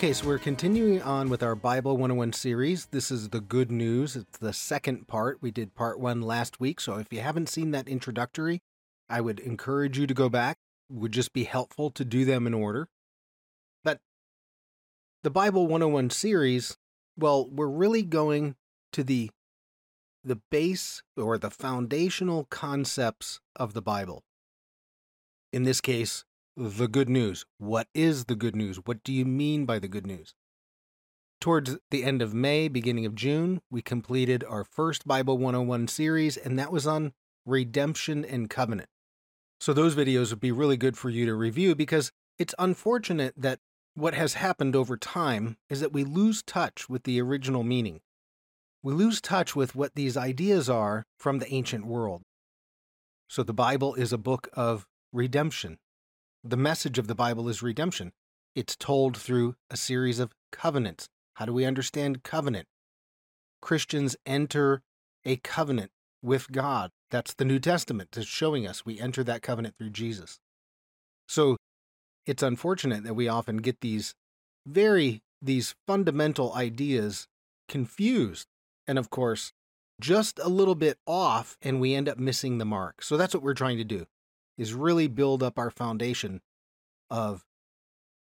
Okay, so we're continuing on with our Bible 101 series. This is the good news. It's the second part. We did part one last week. So if you haven't seen that introductory, I would encourage you to go back. It would just be helpful to do them in order. But the Bible 101 series, well, we're really going to the the base or the foundational concepts of the Bible. In this case, the good news. What is the good news? What do you mean by the good news? Towards the end of May, beginning of June, we completed our first Bible 101 series, and that was on redemption and covenant. So, those videos would be really good for you to review because it's unfortunate that what has happened over time is that we lose touch with the original meaning. We lose touch with what these ideas are from the ancient world. So, the Bible is a book of redemption, the message of the Bible is redemption. It's told through a series of covenants. How do we understand covenant? Christians enter a covenant with God. That's the New Testament. It's showing us we enter that covenant through Jesus. So it's unfortunate that we often get these very, these fundamental ideas confused. And of course, just a little bit off, and we end up missing the mark. So that's what we're trying to do is really build up our foundation of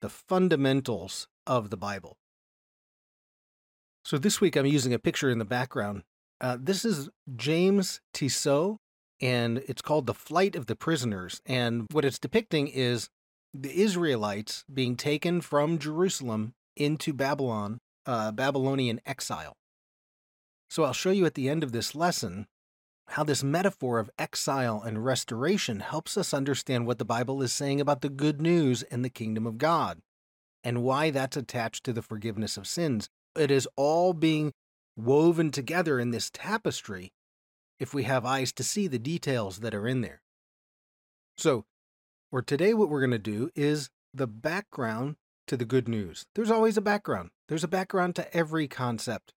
the fundamentals of the Bible. So this week I'm using a picture in the background. Uh, this is James Tissot, and it's called The Flight of the Prisoners. And what it's depicting is the Israelites being taken from Jerusalem into Babylon, uh, Babylonian exile. So I'll show you at the end of this lesson how this metaphor of exile and restoration helps us understand what the Bible is saying about the good news and the kingdom of God, and why that's attached to the forgiveness of sins. It is all being woven together in this tapestry if we have eyes to see the details that are in there. So, for today, what we're going to do is the background to the good news. There's always a background, there's a background to every concept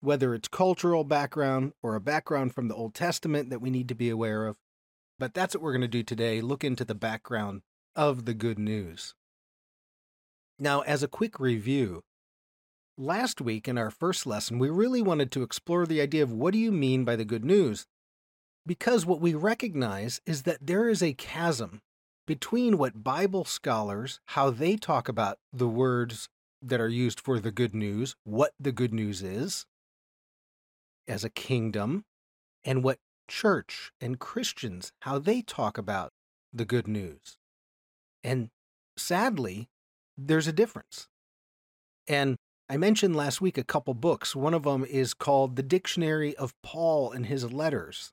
whether it's cultural background or a background from the Old Testament that we need to be aware of. But that's what we're going to do today look into the background of the good news. Now, as a quick review, last week in our first lesson, we really wanted to explore the idea of what do you mean by the good news? Because what we recognize is that there is a chasm between what Bible scholars, how they talk about the words that are used for the good news, what the good news is, as a kingdom and what church and Christians, how they talk about the good news. And sadly, there's a difference. And I mentioned last week a couple books. One of them is called The Dictionary of Paul and His Letters.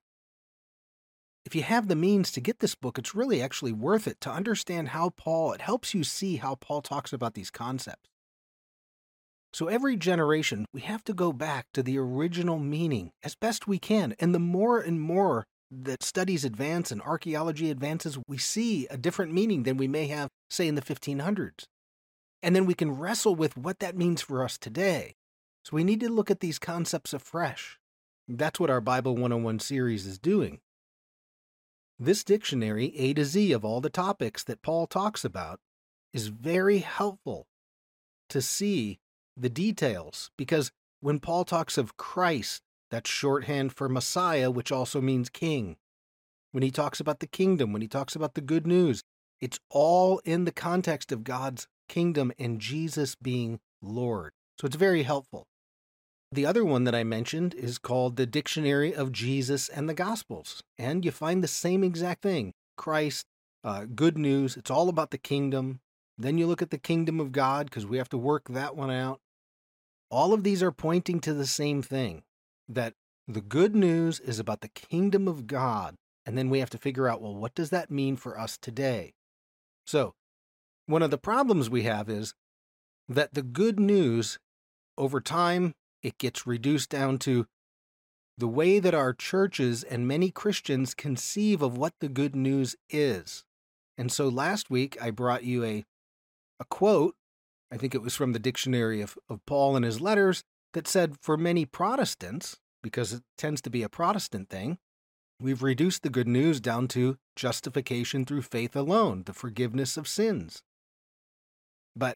If you have the means to get this book, it's really actually worth it to understand how Paul, it helps you see how Paul talks about these concepts. So every generation, we have to go back to the original meaning as best we can. And the more and more that studies advance and archaeology advances, we see a different meaning than we may have, say, in the 1500s. And then we can wrestle with what that means for us today. So we need to look at these concepts afresh. That's what our Bible 101 series is doing. This dictionary, A to Z of all the topics that Paul talks about, is very helpful to see the details because when Paul talks of Christ, that's shorthand for Messiah, which also means king. When he talks about the kingdom, when he talks about the good news, it's all in the context of God's kingdom and Jesus being Lord. So it's very helpful. The other one that I mentioned is called the Dictionary of Jesus and the Gospels. And you find the same exact thing Christ, uh, good news. It's all about the kingdom. Then you look at the kingdom of God because we have to work that one out. All of these are pointing to the same thing that the good news is about the kingdom of God. And then we have to figure out, well, what does that mean for us today? So, one of the problems we have is that the good news, over time, it gets reduced down to the way that our churches and many Christians conceive of what the good news is. And so last week I brought you a a quote I think it was from the dictionary of, of Paul and his letters, that said for many Protestants, because it tends to be a Protestant thing, we've reduced the good news down to justification through faith alone, the forgiveness of sins. But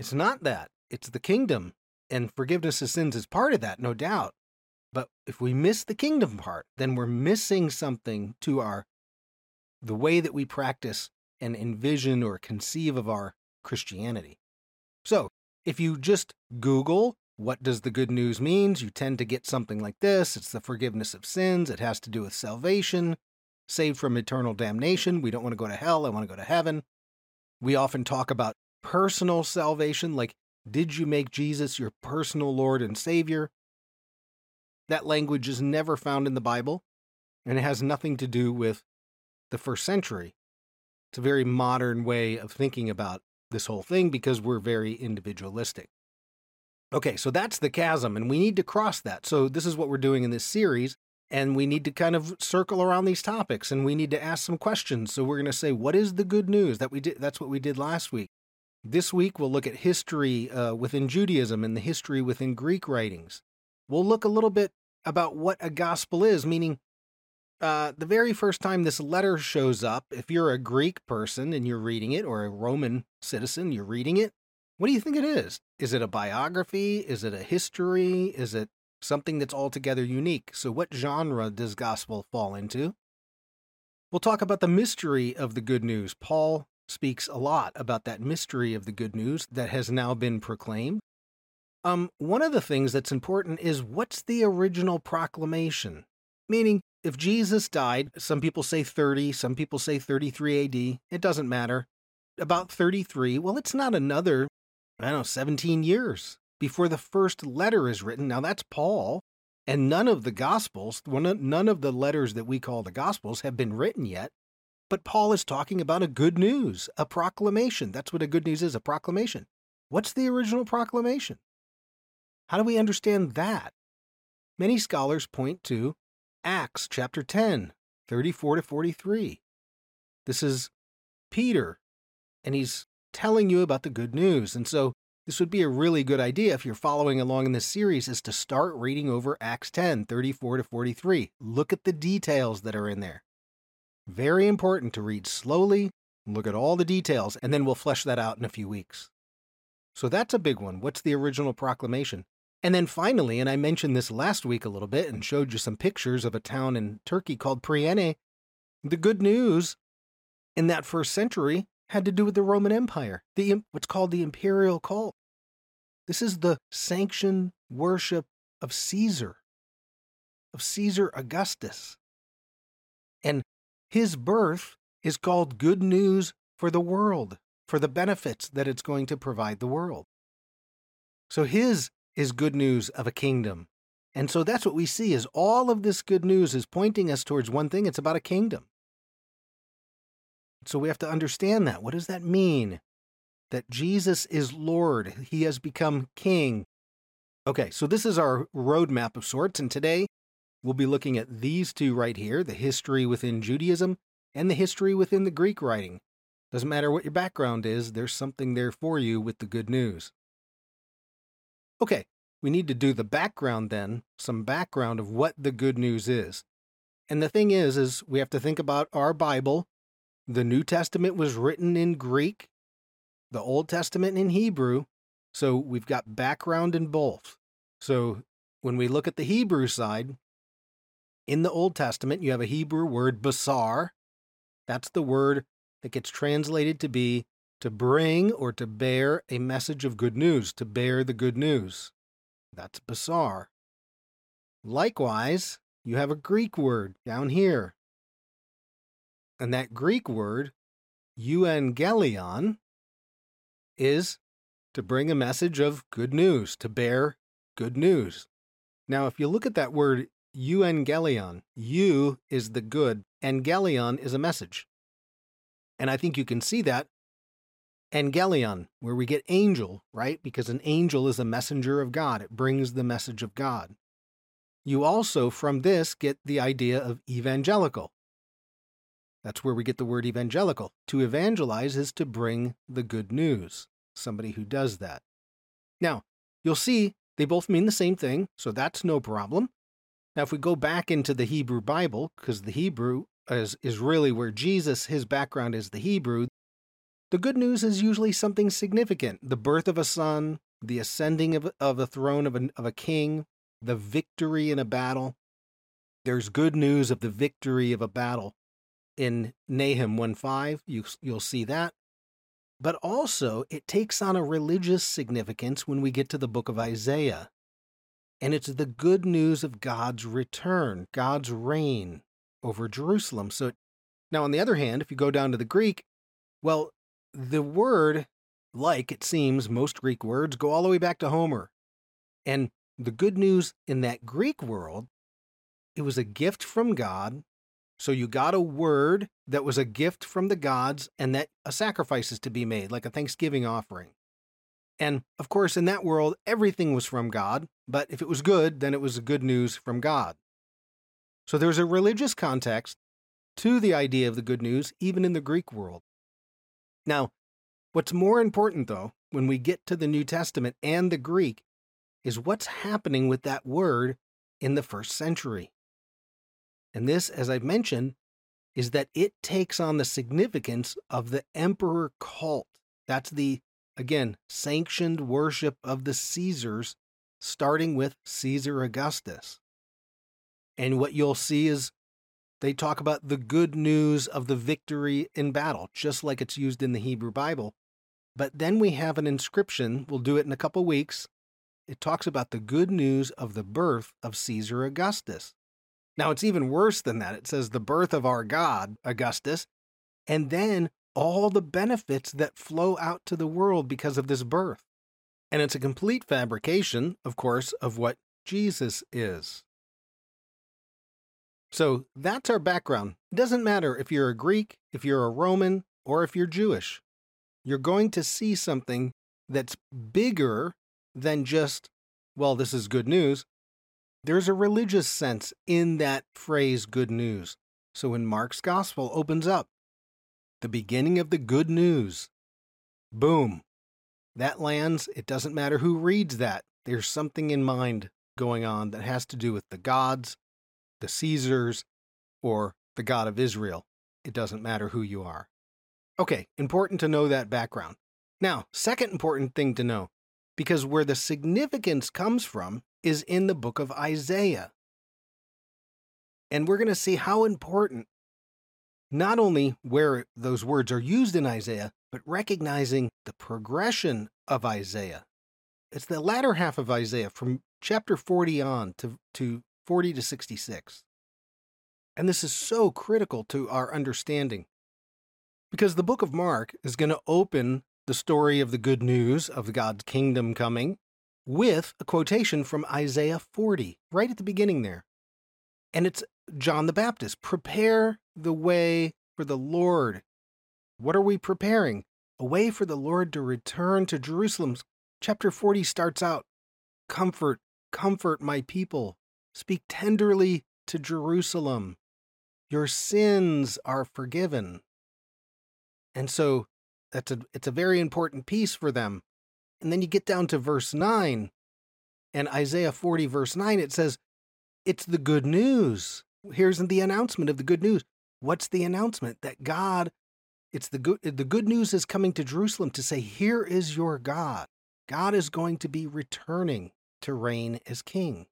It's not that. It's the kingdom. And forgiveness of sins is part of that, no doubt. But if we miss the kingdom part, then we're missing something to our the way that we practice and envision or conceive of our Christianity. So, if you just Google what does the good news means, you tend to get something like this. It's the forgiveness of sins. It has to do with salvation, saved from eternal damnation. We don't want to go to hell. I want to go to heaven. We often talk about personal salvation, like, did you make Jesus your personal Lord and Savior? That language is never found in the Bible, and it has nothing to do with the first century. It's a very modern way of thinking about this whole thing because we're very individualistic. Okay, so that's the chasm, and we need to cross that. So, this is what we're doing in this series, and we need to kind of circle around these topics and we need to ask some questions. So, we're going to say, what is the good news that we did? That's what we did last week. This week, we'll look at history uh, within Judaism and the history within Greek writings. We'll look a little bit about what a gospel is, meaning uh, the very first time this letter shows up, if you're a Greek person and you're reading it, or a Roman citizen, you're reading it, what do you think it is? Is it a biography? Is it a history? Is it something that's altogether unique? So, what genre does gospel fall into? We'll talk about the mystery of the good news. Paul speaks a lot about that mystery of the good news that has now been proclaimed. Um, one of the things that's important is what's the original proclamation? Meaning, if Jesus died, some people say 30, some people say 33 AD, it doesn't matter. About 33, well, it's not another I don't know, 17 years before the first letter is written. Now, that's Paul, and none of the Gospels, none of the letters that we call the Gospels have been written yet. But Paul is talking about a good news, a proclamation. That's what a good news is a proclamation. What's the original proclamation? How do we understand that? Many scholars point to Acts chapter 10, 34 to 43. This is Peter, and he's telling you about the good news. And so this would be a really good idea if you're following along in this series is to start reading over Acts 10, 34 to 43. Look at the details that are in there. Very important to read slowly, look at all the details, and then we'll flesh that out in a few weeks. So that's a big one. What's the original proclamation? And then finally, and I mentioned this last week a little bit and showed you some pictures of a town in Turkey called Priene. The good news in that first century had to do with the Roman Empire, the what's called the imperial cult. This is the sanctioned worship of Caesar, of Caesar Augustus. And his birth is called good news for the world, for the benefits that it's going to provide the world. So his is good news of a kingdom. And so that's what we see is all of this good news is pointing us towards one thing, it's about a kingdom. So we have to understand that. What does that mean? That Jesus is Lord, He has become King. Okay, so this is our roadmap of sorts, and today we'll be looking at these two right here the history within Judaism and the history within the Greek writing. Doesn't matter what your background is, there's something there for you with the good news. Okay, we need to do the background then, some background of what the good news is. And the thing is is we have to think about our Bible the New Testament was written in Greek, the Old Testament in Hebrew. So we've got background in both. So when we look at the Hebrew side, in the Old Testament, you have a Hebrew word, basar. That's the word that gets translated to be to bring or to bear a message of good news, to bear the good news. That's basar. Likewise, you have a Greek word down here, and that Greek word, euangelion, is to bring a message of good news, to bear good news. Now, if you look at that word euangelion, you is the good, angelion is a message. And I think you can see that angelion, where we get angel, right? Because an angel is a messenger of God, it brings the message of God. You also, from this, get the idea of evangelical, that's where we get the word evangelical. To evangelize is to bring the good news, somebody who does that. Now, you'll see they both mean the same thing, so that's no problem. Now, if we go back into the Hebrew Bible, because the Hebrew is, is really where Jesus, his background is the Hebrew, the good news is usually something significant the birth of a son, the ascending of, of the throne of a, of a king, the victory in a battle. There's good news of the victory of a battle. In Nahum 1:5, you, you'll see that. But also, it takes on a religious significance when we get to the book of Isaiah. And it's the good news of God's return, God's reign over Jerusalem. So, now on the other hand, if you go down to the Greek, well, the word, like it seems most Greek words, go all the way back to Homer. And the good news in that Greek world, it was a gift from God. So you got a word that was a gift from the gods and that a sacrifice is to be made, like a thanksgiving offering. And of course, in that world, everything was from God, but if it was good, then it was good news from God. So there's a religious context to the idea of the good news, even in the Greek world. Now, what's more important, though, when we get to the New Testament and the Greek, is what's happening with that word in the first century. And this, as I've mentioned, is that it takes on the significance of the emperor cult. That's the, again, sanctioned worship of the Caesars, starting with Caesar Augustus. And what you'll see is they talk about the good news of the victory in battle, just like it's used in the Hebrew Bible. But then we have an inscription, we'll do it in a couple weeks. It talks about the good news of the birth of Caesar Augustus. Now, it's even worse than that. It says the birth of our God, Augustus, and then all the benefits that flow out to the world because of this birth. And it's a complete fabrication, of course, of what Jesus is. So that's our background. It doesn't matter if you're a Greek, if you're a Roman, or if you're Jewish. You're going to see something that's bigger than just, well, this is good news. There's a religious sense in that phrase, good news. So when Mark's gospel opens up, the beginning of the good news, boom, that lands. It doesn't matter who reads that. There's something in mind going on that has to do with the gods, the Caesars, or the God of Israel. It doesn't matter who you are. Okay, important to know that background. Now, second important thing to know, because where the significance comes from is in the book of Isaiah. And we're going to see how important not only where those words are used in Isaiah, but recognizing the progression of Isaiah. It's the latter half of Isaiah from chapter 40 on to, to 40 to 66. And this is so critical to our understanding because the book of Mark is going to open the story of the good news of God's kingdom coming with a quotation from Isaiah 40, right at the beginning there. And it's John the Baptist prepare the way for the Lord. What are we preparing? A way for the Lord to return to Jerusalem. Chapter 40 starts out Comfort, comfort my people. Speak tenderly to Jerusalem. Your sins are forgiven. And so that's a it's a very important piece for them. And then you get down to verse 9 and Isaiah 40 verse 9 it says it's the good news. Here's the announcement of the good news. What's the announcement that God it's the good the good news is coming to Jerusalem to say here is your God. God is going to be returning to reign as king.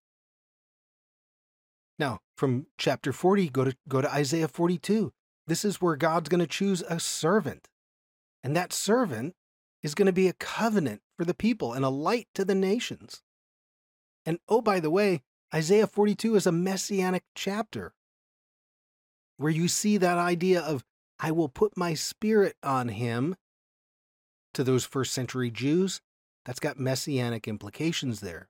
Now, from chapter 40, go to, go to Isaiah 42. This is where God's going to choose a servant. And that servant is going to be a covenant for the people and a light to the nations. And oh, by the way, Isaiah 42 is a messianic chapter where you see that idea of, I will put my spirit on him to those first century Jews. That's got messianic implications there.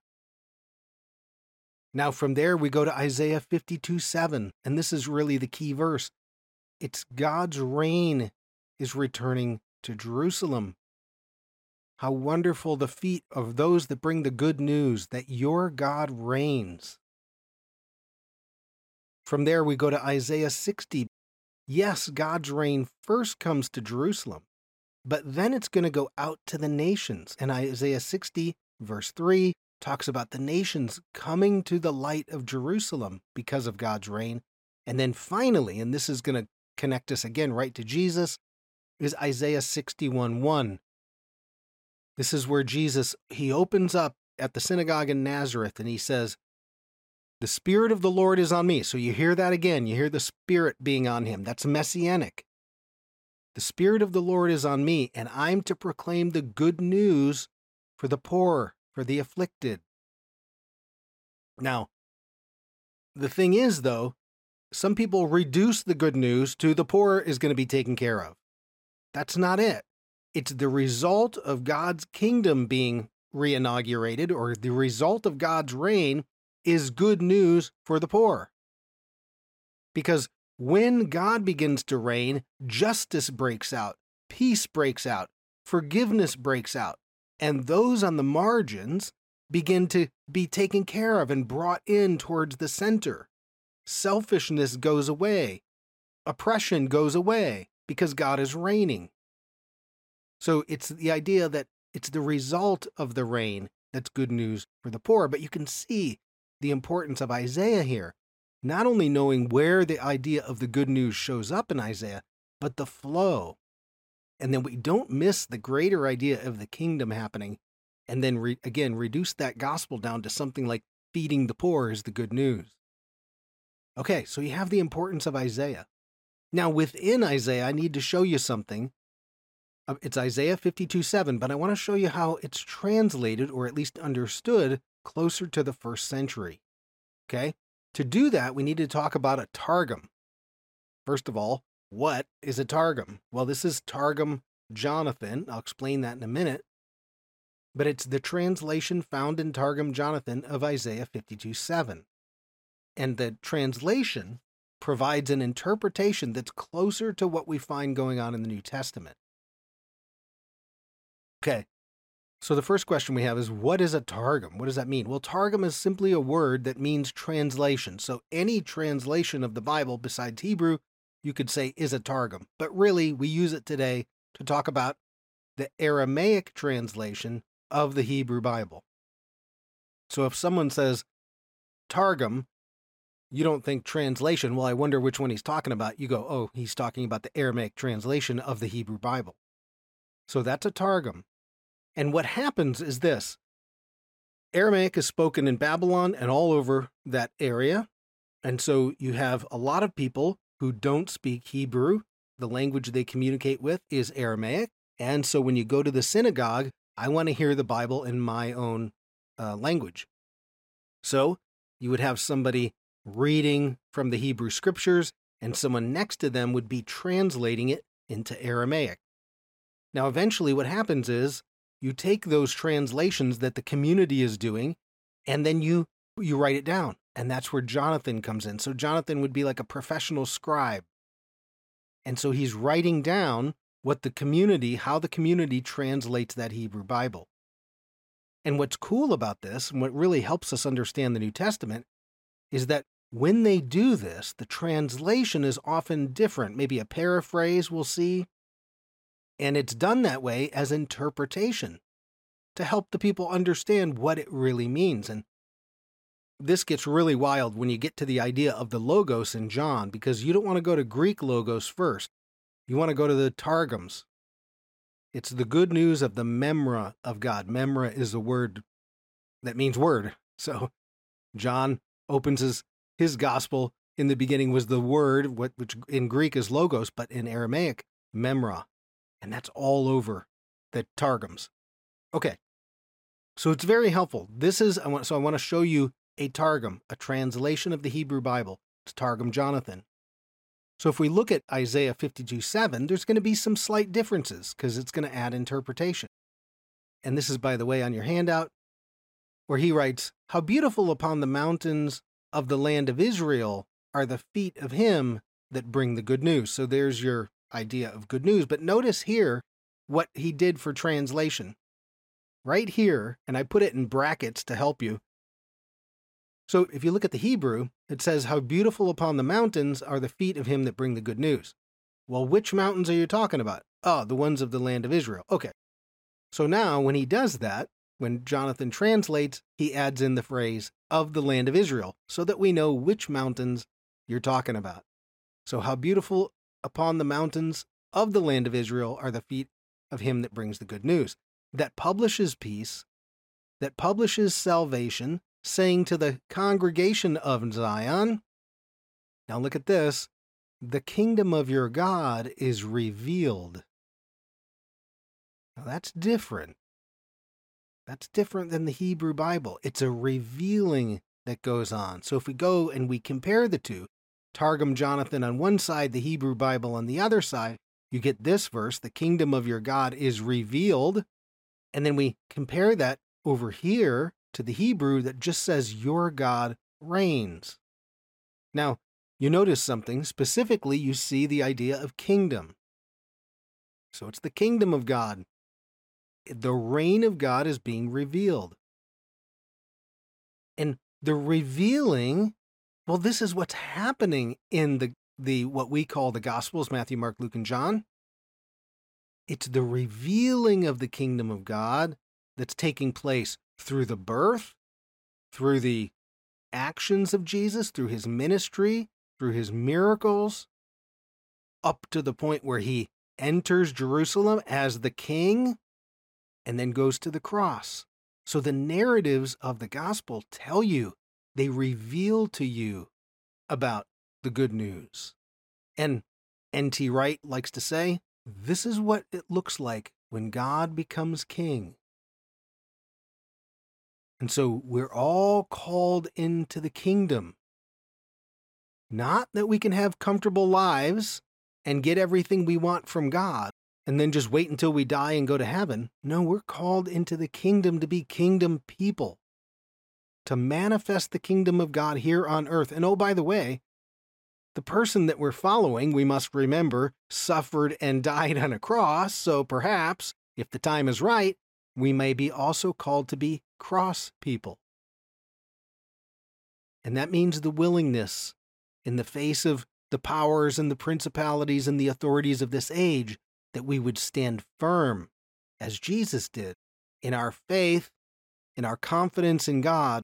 Now, from there, we go to Isaiah 52 7, and this is really the key verse. It's God's reign is returning to Jerusalem. How wonderful the feet of those that bring the good news that your God reigns. From there, we go to Isaiah 60. Yes, God's reign first comes to Jerusalem, but then it's going to go out to the nations. And Isaiah 60, verse 3, talks about the nations coming to the light of Jerusalem because of God's reign. And then finally, and this is going to connect us again right to Jesus, is Isaiah 61 1. This is where Jesus he opens up at the synagogue in Nazareth and he says, The Spirit of the Lord is on me. So you hear that again. You hear the Spirit being on him. That's messianic. The Spirit of the Lord is on me, and I'm to proclaim the good news for the poor, for the afflicted. Now, the thing is, though, some people reduce the good news to the poor is going to be taken care of. That's not it. It's the result of God's kingdom being reinaugurated, or the result of God's reign is good news for the poor. Because when God begins to reign, justice breaks out, peace breaks out, forgiveness breaks out, and those on the margins begin to be taken care of and brought in towards the center. Selfishness goes away, oppression goes away because God is reigning. So it's the idea that it's the result of the reign that's good news for the poor. But you can see the importance of Isaiah here, not only knowing where the idea of the good news shows up in Isaiah, but the flow. And then we don't miss the greater idea of the kingdom happening and then re- again reduce that gospel down to something like feeding the poor is the good news. Okay, so you have the importance of Isaiah. Now, within Isaiah, I need to show you something. Uh, it's Isaiah 52 7, but I want to show you how it's translated or at least understood closer to the first century. Okay? To do that, we need to talk about a Targum. First of all, what is a Targum? Well, this is Targum Jonathan. I'll explain that in a minute but it's the translation found in Targum Jonathan of Isaiah 52 7. And the translation provides an interpretation that's closer to what we find going on in the New Testament. Okay, so the first question we have is what is a Targum? What does that mean? Well, Targum is simply a word that means translation. So any translation of the Bible besides Hebrew, you could say is a Targum. But really, we use it today to talk about the Aramaic translation of the Hebrew Bible. So if someone says Targum, you don't think translation. Well, I wonder which one he's talking about. You go, oh, he's talking about the Aramaic translation of the Hebrew Bible. So that's a Targum. And what happens is this Aramaic is spoken in Babylon and all over that area. And so you have a lot of people who don't speak Hebrew. The language they communicate with is Aramaic. And so when you go to the synagogue, I want to hear the Bible in my own uh, language. So you would have somebody reading from the Hebrew scriptures, and someone next to them would be translating it into Aramaic. Now, eventually, what happens is you take those translations that the community is doing, and then you you write it down, and that's where Jonathan comes in. So Jonathan would be like a professional scribe, and so he's writing down what the community, how the community translates that Hebrew Bible. And what's cool about this, and what really helps us understand the New Testament, is that when they do this, the translation is often different. Maybe a paraphrase we'll see. And it's done that way as interpretation to help the people understand what it really means. And this gets really wild when you get to the idea of the logos in John, because you don't want to go to Greek logos first. You want to go to the Targums. It's the good news of the memra of God. Memra is a word that means word. So John opens his, his gospel. In the beginning was the word, which in Greek is logos, but in Aramaic, memra. And that's all over the Targums. Okay. So it's very helpful. This is, I want, so I want to show you a Targum, a translation of the Hebrew Bible. It's Targum Jonathan. So if we look at Isaiah 52 7, there's going to be some slight differences because it's going to add interpretation. And this is, by the way, on your handout, where he writes, How beautiful upon the mountains of the land of Israel are the feet of him that bring the good news. So there's your idea of good news. But notice here what he did for translation. Right here, and I put it in brackets to help you, so if you look at the Hebrew, it says, How beautiful upon the mountains are the feet of him that bring the good news. Well, which mountains are you talking about? Oh, the ones of the land of Israel. Okay. So now, when he does that, when Jonathan translates, he adds in the phrase, of the land of Israel, so that we know which mountains you're talking about. So, how beautiful upon the mountains of the land of Israel are the feet of him that brings the good news, that publishes peace, that publishes salvation, saying to the congregation of Zion, Now look at this the kingdom of your God is revealed. Now that's different. That's different than the Hebrew Bible. It's a revealing that goes on. So if we go and we compare the two, Targum Jonathan on one side, the Hebrew Bible on the other side, you get this verse, the kingdom of your God is revealed. And then we compare that over here to the Hebrew that just says, Your God reigns. Now, you notice something. Specifically, you see the idea of kingdom. So it's the kingdom of God. The reign of God is being revealed. And the revealing, well, this is what's happening in the, the what we call the Gospels, Matthew, Mark, Luke, and John. It's the revealing of the kingdom of God that's taking place through the birth, through the actions of Jesus, through his ministry, through his miracles, up to the point where he enters Jerusalem as the king and then goes to the cross. So the narratives of the gospel tell you, they reveal to you about the good news. And N.T. Wright likes to say, this is what it looks like when God becomes king. And so we're all called into the kingdom. Not that we can have comfortable lives and get everything we want from God and then just wait until we die and go to heaven. No, we're called into the kingdom to be kingdom people, to manifest the kingdom of God here on earth. And oh, by the way, the person that we're following, we must remember, suffered and died on a cross, so perhaps, if the time is right, we may be also called to be cross people. And that means the willingness, in the face of the powers and the principalities and the authorities of this age, that we would stand firm, as Jesus did, in our faith, in our confidence in God,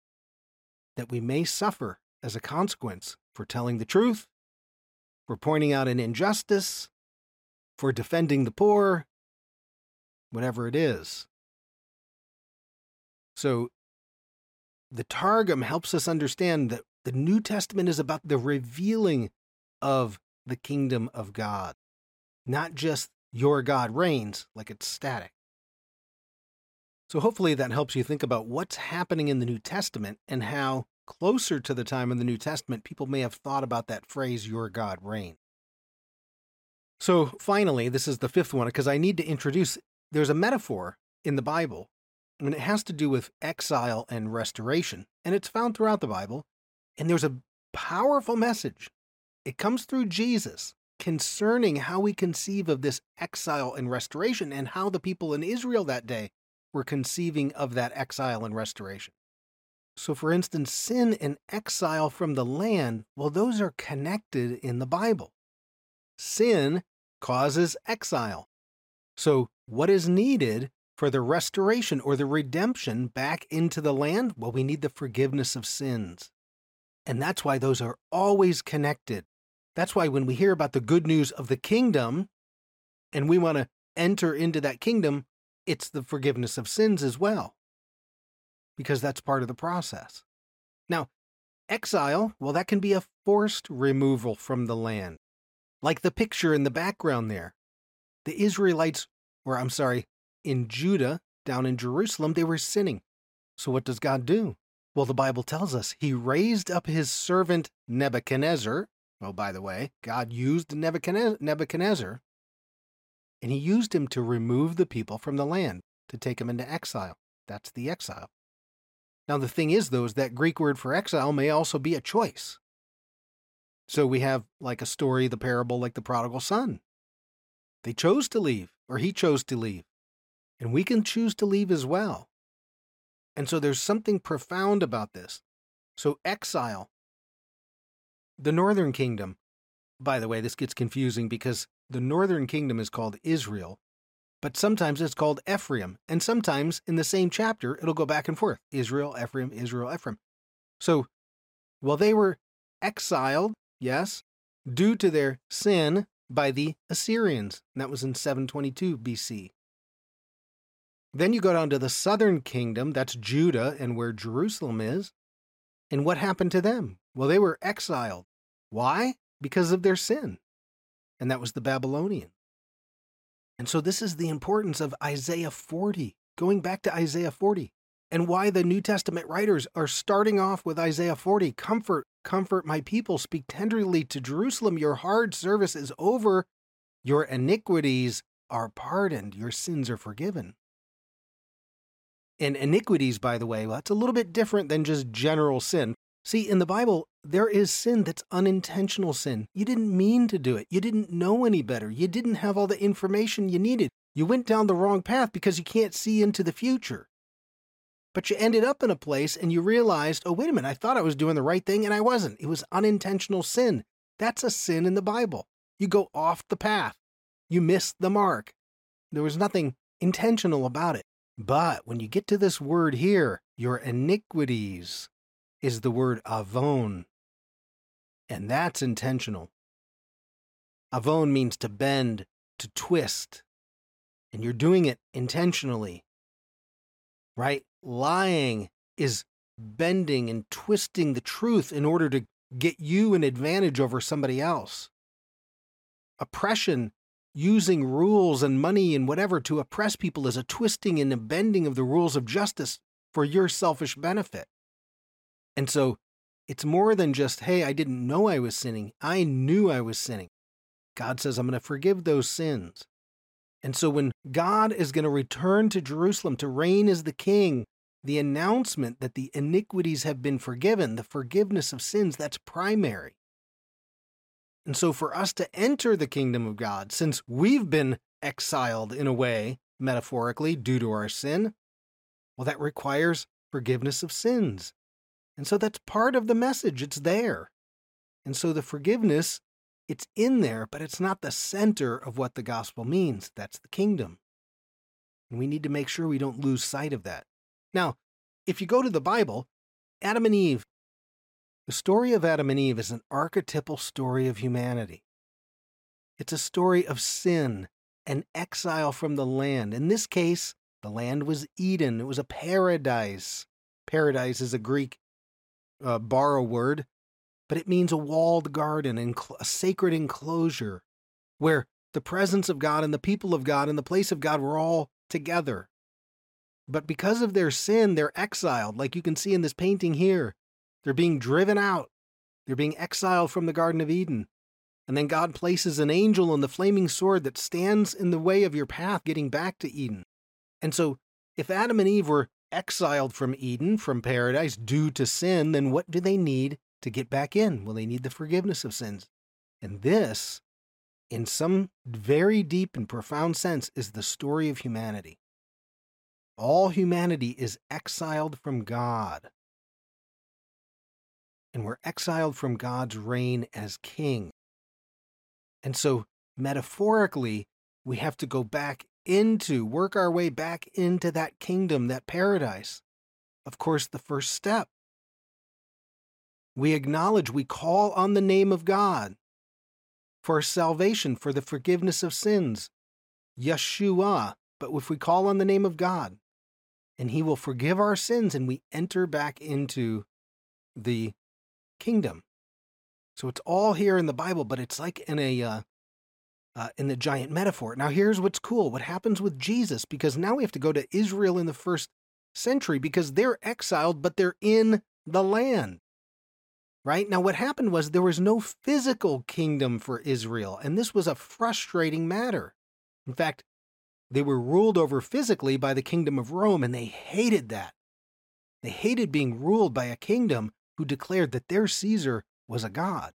that we may suffer as a consequence for telling the truth, for pointing out an injustice, for defending the poor, whatever it is. So the Targum helps us understand that the New Testament is about the revealing of the kingdom of God, not just your God reigns like it's static. So hopefully that helps you think about what's happening in the New Testament and how closer to the time in the New Testament people may have thought about that phrase, your God reigns. So finally, this is the fifth one because I need to introduce there's a metaphor in the Bible and it has to do with exile and restoration. And it's found throughout the Bible. And there's a powerful message. It comes through Jesus concerning how we conceive of this exile and restoration and how the people in Israel that day were conceiving of that exile and restoration. So, for instance, sin and exile from the land, well, those are connected in the Bible. Sin causes exile. So, what is needed for the restoration or the redemption back into the land? Well, we need the forgiveness of sins. And that's why those are always connected. That's why when we hear about the good news of the kingdom and we want to enter into that kingdom, it's the forgiveness of sins as well, because that's part of the process. Now, exile, well, that can be a forced removal from the land, like the picture in the background there. The Israelites, or I'm sorry, in Judah, down in Jerusalem, they were sinning. So what does God do? Well, the Bible tells us he raised up his servant Nebuchadnezzar. Oh, by the way, God used Nebuchadnezzar, and he used him to remove the people from the land, to take them into exile. That's the exile. Now, the thing is, though, is that Greek word for exile may also be a choice. So we have like a story, the parable, like the prodigal son. They chose to leave, or he chose to leave and we can choose to leave as well. And so there's something profound about this. So, exile, the northern kingdom, by the way, this gets confusing because the northern kingdom is called Israel, but sometimes it's called Ephraim. And sometimes in the same chapter, it'll go back and forth Israel, Ephraim, Israel, Ephraim. So, while they were exiled, yes, due to their sin, by the Assyrians. That was in 722 BC. Then you go down to the southern kingdom, that's Judah and where Jerusalem is. And what happened to them? Well, they were exiled. Why? Because of their sin. And that was the Babylonians. And so this is the importance of Isaiah 40, going back to Isaiah 40, and why the New Testament writers are starting off with Isaiah 40 Comfort, comfort my people, speak tenderly to Jerusalem. Your hard service is over, your iniquities are pardoned, your sins are forgiven. And iniquities, by the way, well, that's a little bit different than just general sin. See, in the Bible, there is sin that's unintentional sin. You didn't mean to do it. You didn't know any better. You didn't have all the information you needed. You went down the wrong path because you can't see into the future. But you ended up in a place and you realized, oh, wait a minute, I thought I was doing the right thing and I wasn't. It was unintentional sin. That's a sin in the Bible. You go off the path, you miss the mark. There was nothing intentional about it. But when you get to this word here, your iniquities, is the word avon, and that's intentional. Avon means to bend, to twist, and you're doing it intentionally. Right? Lying is bending and twisting the truth in order to get you an advantage over somebody else. Oppression, using rules and money and whatever to oppress people, is a twisting and a bending of the rules of justice for your selfish benefit. And so it's more than just, hey, I didn't know I was sinning. I knew I was sinning. God says, I'm going to forgive those sins. And so when God is going to return to Jerusalem to reign as the king, the announcement that the iniquities have been forgiven, the forgiveness of sins, that's primary. And so for us to enter the kingdom of God, since we've been exiled in a way, metaphorically, due to our sin, well, that requires forgiveness of sins. And so that's part of the message. It's there. And so the forgiveness, it's in there, but it's not the center of what the gospel means. That's the kingdom. And we need to make sure we don't lose sight of that. Now, if you go to the Bible, Adam and Eve, the story of Adam and Eve is an archetypal story of humanity. It's a story of sin and exile from the land. In this case, the land was Eden, it was a paradise. Paradise is a Greek uh, borrow word, but it means a walled garden and a sacred enclosure where the presence of God and the people of God and the place of God were all together. But because of their sin, they're exiled, like you can see in this painting here. They're being driven out. They're being exiled from the Garden of Eden. And then God places an angel on the flaming sword that stands in the way of your path getting back to Eden. And so, if Adam and Eve were exiled from Eden, from paradise, due to sin, then what do they need to get back in? Well, they need the forgiveness of sins. And this, in some very deep and profound sense, is the story of humanity. All humanity is exiled from God. And we're exiled from God's reign as king. And so, metaphorically, we have to go back into, work our way back into that kingdom, that paradise. Of course, the first step. We acknowledge, we call on the name of God for salvation, for the forgiveness of sins. Yeshua. But if we call on the name of God, and He will forgive our sins, and we enter back into the kingdom. So it's all here in the Bible, but it's like in a uh, uh, in the giant metaphor. Now, here's what's cool what happens with Jesus, because now we have to go to Israel in the first century because they're exiled, but they're in the land. Right? Now, what happened was there was no physical kingdom for Israel, and this was a frustrating matter. In fact, they were ruled over physically by the kingdom of Rome, and they hated that. They hated being ruled by a kingdom who declared that their Caesar was a god.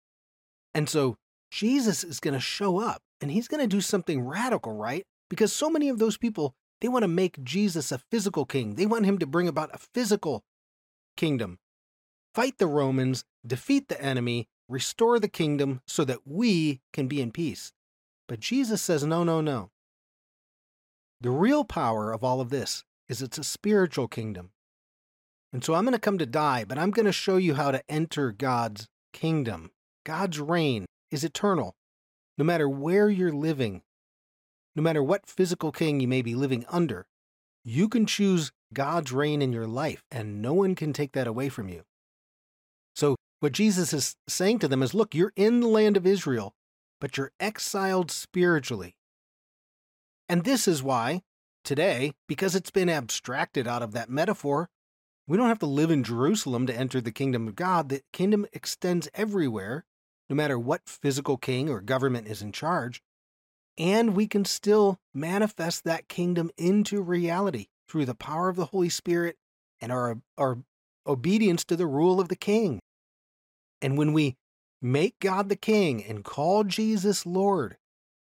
And so Jesus is going to show up and he's going to do something radical, right? Because so many of those people, they want to make Jesus a physical king. They want him to bring about a physical kingdom. Fight the Romans, defeat the enemy, restore the kingdom so that we can be in peace. But Jesus says, no, no, no. The real power of all of this is it's a spiritual kingdom. And so I'm going to come to die, but I'm going to show you how to enter God's kingdom. God's reign is eternal. no matter where you're living, no matter what physical king you may be living under, you can choose God's reign in your life, and no one can take that away from you. So, what Jesus is saying to them is look, you're in the land of Israel, but you're exiled spiritually. And this is why, today, because it's been abstracted out of that metaphor, we don't have to live in Jerusalem to enter the kingdom of God. The kingdom extends everywhere, no matter what physical king or government is in charge. And we can still manifest that kingdom into reality through the power of the Holy Spirit and our, our obedience to the rule of the king. And when we make God the king and call Jesus Lord,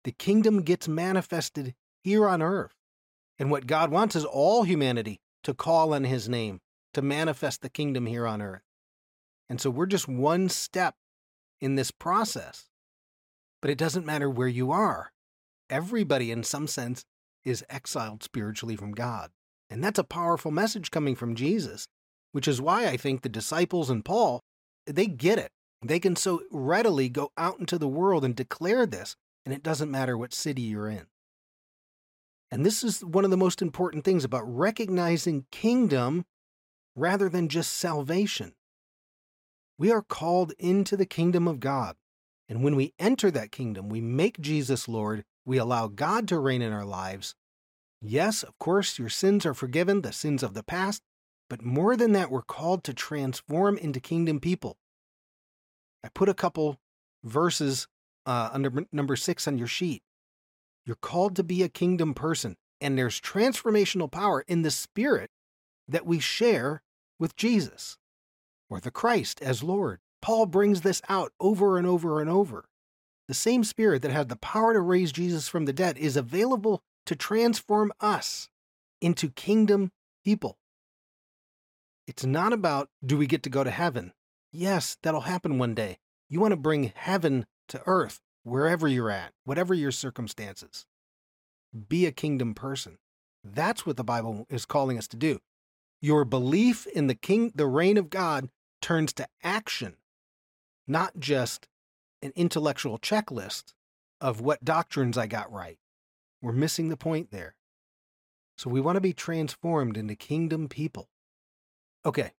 the kingdom gets manifested here on earth. And what God wants is all humanity to call on his name, to manifest the kingdom here on earth. And so we're just one step in this process. But it doesn't matter where you are. Everybody, in some sense, is exiled spiritually from God. And that's a powerful message coming from Jesus, which is why I think the disciples and Paul, they get it. They can so readily go out into the world and declare this, and it doesn't matter what city you're in. And this is one of the most important things about recognizing kingdom rather than just salvation. We are called into the kingdom of God. And when we enter that kingdom, we make Jesus Lord, we allow God to reign in our lives. Yes, of course, your sins are forgiven, the sins of the past, but more than that, we're called to transform into kingdom people. I put a couple verses uh, under number six on your sheet. You're called to be a kingdom person, and there's transformational power in the spirit that we share with Jesus or the Christ as Lord. Paul brings this out over and over and over. The same spirit that had the power to raise Jesus from the dead is available to transform us into kingdom people. It's not about do we get to go to heaven? Yes, that'll happen one day. You want to bring heaven to earth wherever you're at, whatever your circumstances. Be a kingdom person. That's what the Bible is calling us to do. Your belief in the king the reign of God turns to action, not just an intellectual checklist of what doctrines I got right. We're missing the point there. So we want to be transformed into kingdom people. Okay,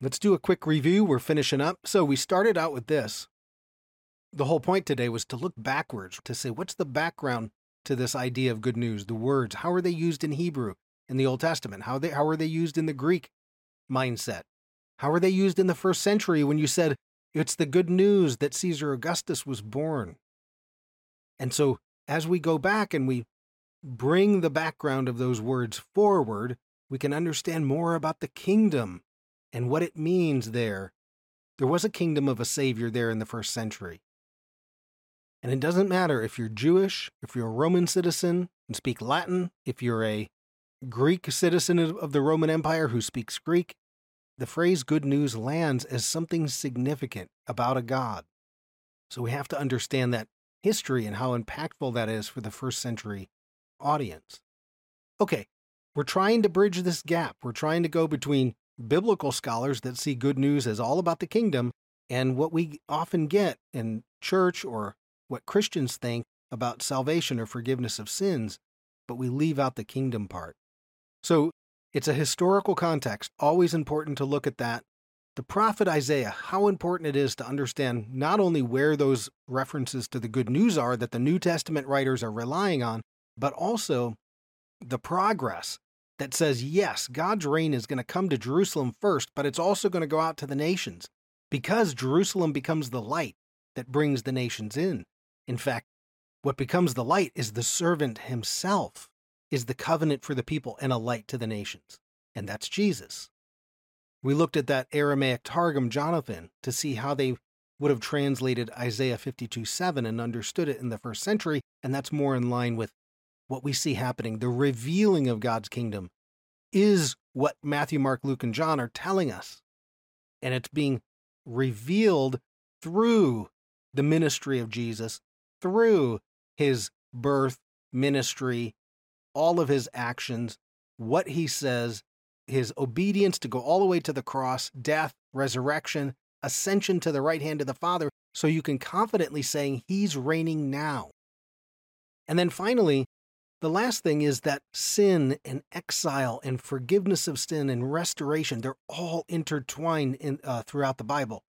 let's do a quick review. We're finishing up. So we started out with this the whole point today was to look backwards to say what's the background to this idea of good news the words how are they used in hebrew in the old testament how they how are they used in the greek mindset? How are they used in the first century when you said it's the good news that caesar augustus was born. And so as we go back and we bring the background of those words forward we can understand more about the kingdom and what it means there. There was a kingdom of a savior there in the first century. And it doesn't matter if you're Jewish, if you're a Roman citizen and speak Latin, if you're a Greek citizen of the Roman Empire who speaks Greek, the phrase good news lands as something significant about a God. So we have to understand that history and how impactful that is for the first century audience. Okay, we're trying to bridge this gap. We're trying to go between biblical scholars that see good news as all about the kingdom and what we often get in church or what Christians think about salvation or forgiveness of sins, but we leave out the kingdom part. So it's a historical context, always important to look at that. The prophet Isaiah, how important it is to understand not only where those references to the good news are that the New Testament writers are relying on, but also the progress that says, yes, God's reign is going to come to Jerusalem first, but it's also going to go out to the nations because Jerusalem becomes the light that brings the nations in. In fact, what becomes the light is the servant himself, is the covenant for the people and a light to the nations. And that's Jesus. We looked at that Aramaic Targum Jonathan to see how they would have translated Isaiah 52 7 and understood it in the first century, and that's more in line with what we see happening. The revealing of God's kingdom is what Matthew, Mark, Luke, and John are telling us. And it's being revealed through the ministry of Jesus through his birth, ministry, all of his actions, what he says, his obedience to go all the way to the cross, death, resurrection, ascension to the right hand of the Father. So you can confidently say he's reigning now. And then finally, the last thing is that sin and exile and forgiveness of sin and restoration, they're all intertwined in, uh, throughout the Bible.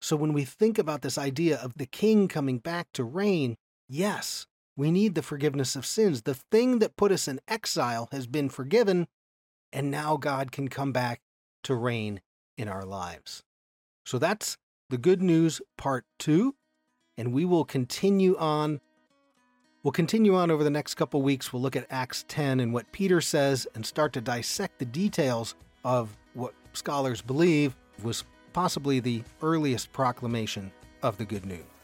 So when we think about this idea of the king coming back to reign, yes, we need the forgiveness of sins. The thing that put us in exile has been forgiven, and now God can come back to reign in our lives. So that's the good news part two, and we will continue on. We'll continue on over the next couple weeks. We'll look at Acts 10 and what Peter says and start to dissect the details of what scholars believe was possibly the earliest proclamation of the good news.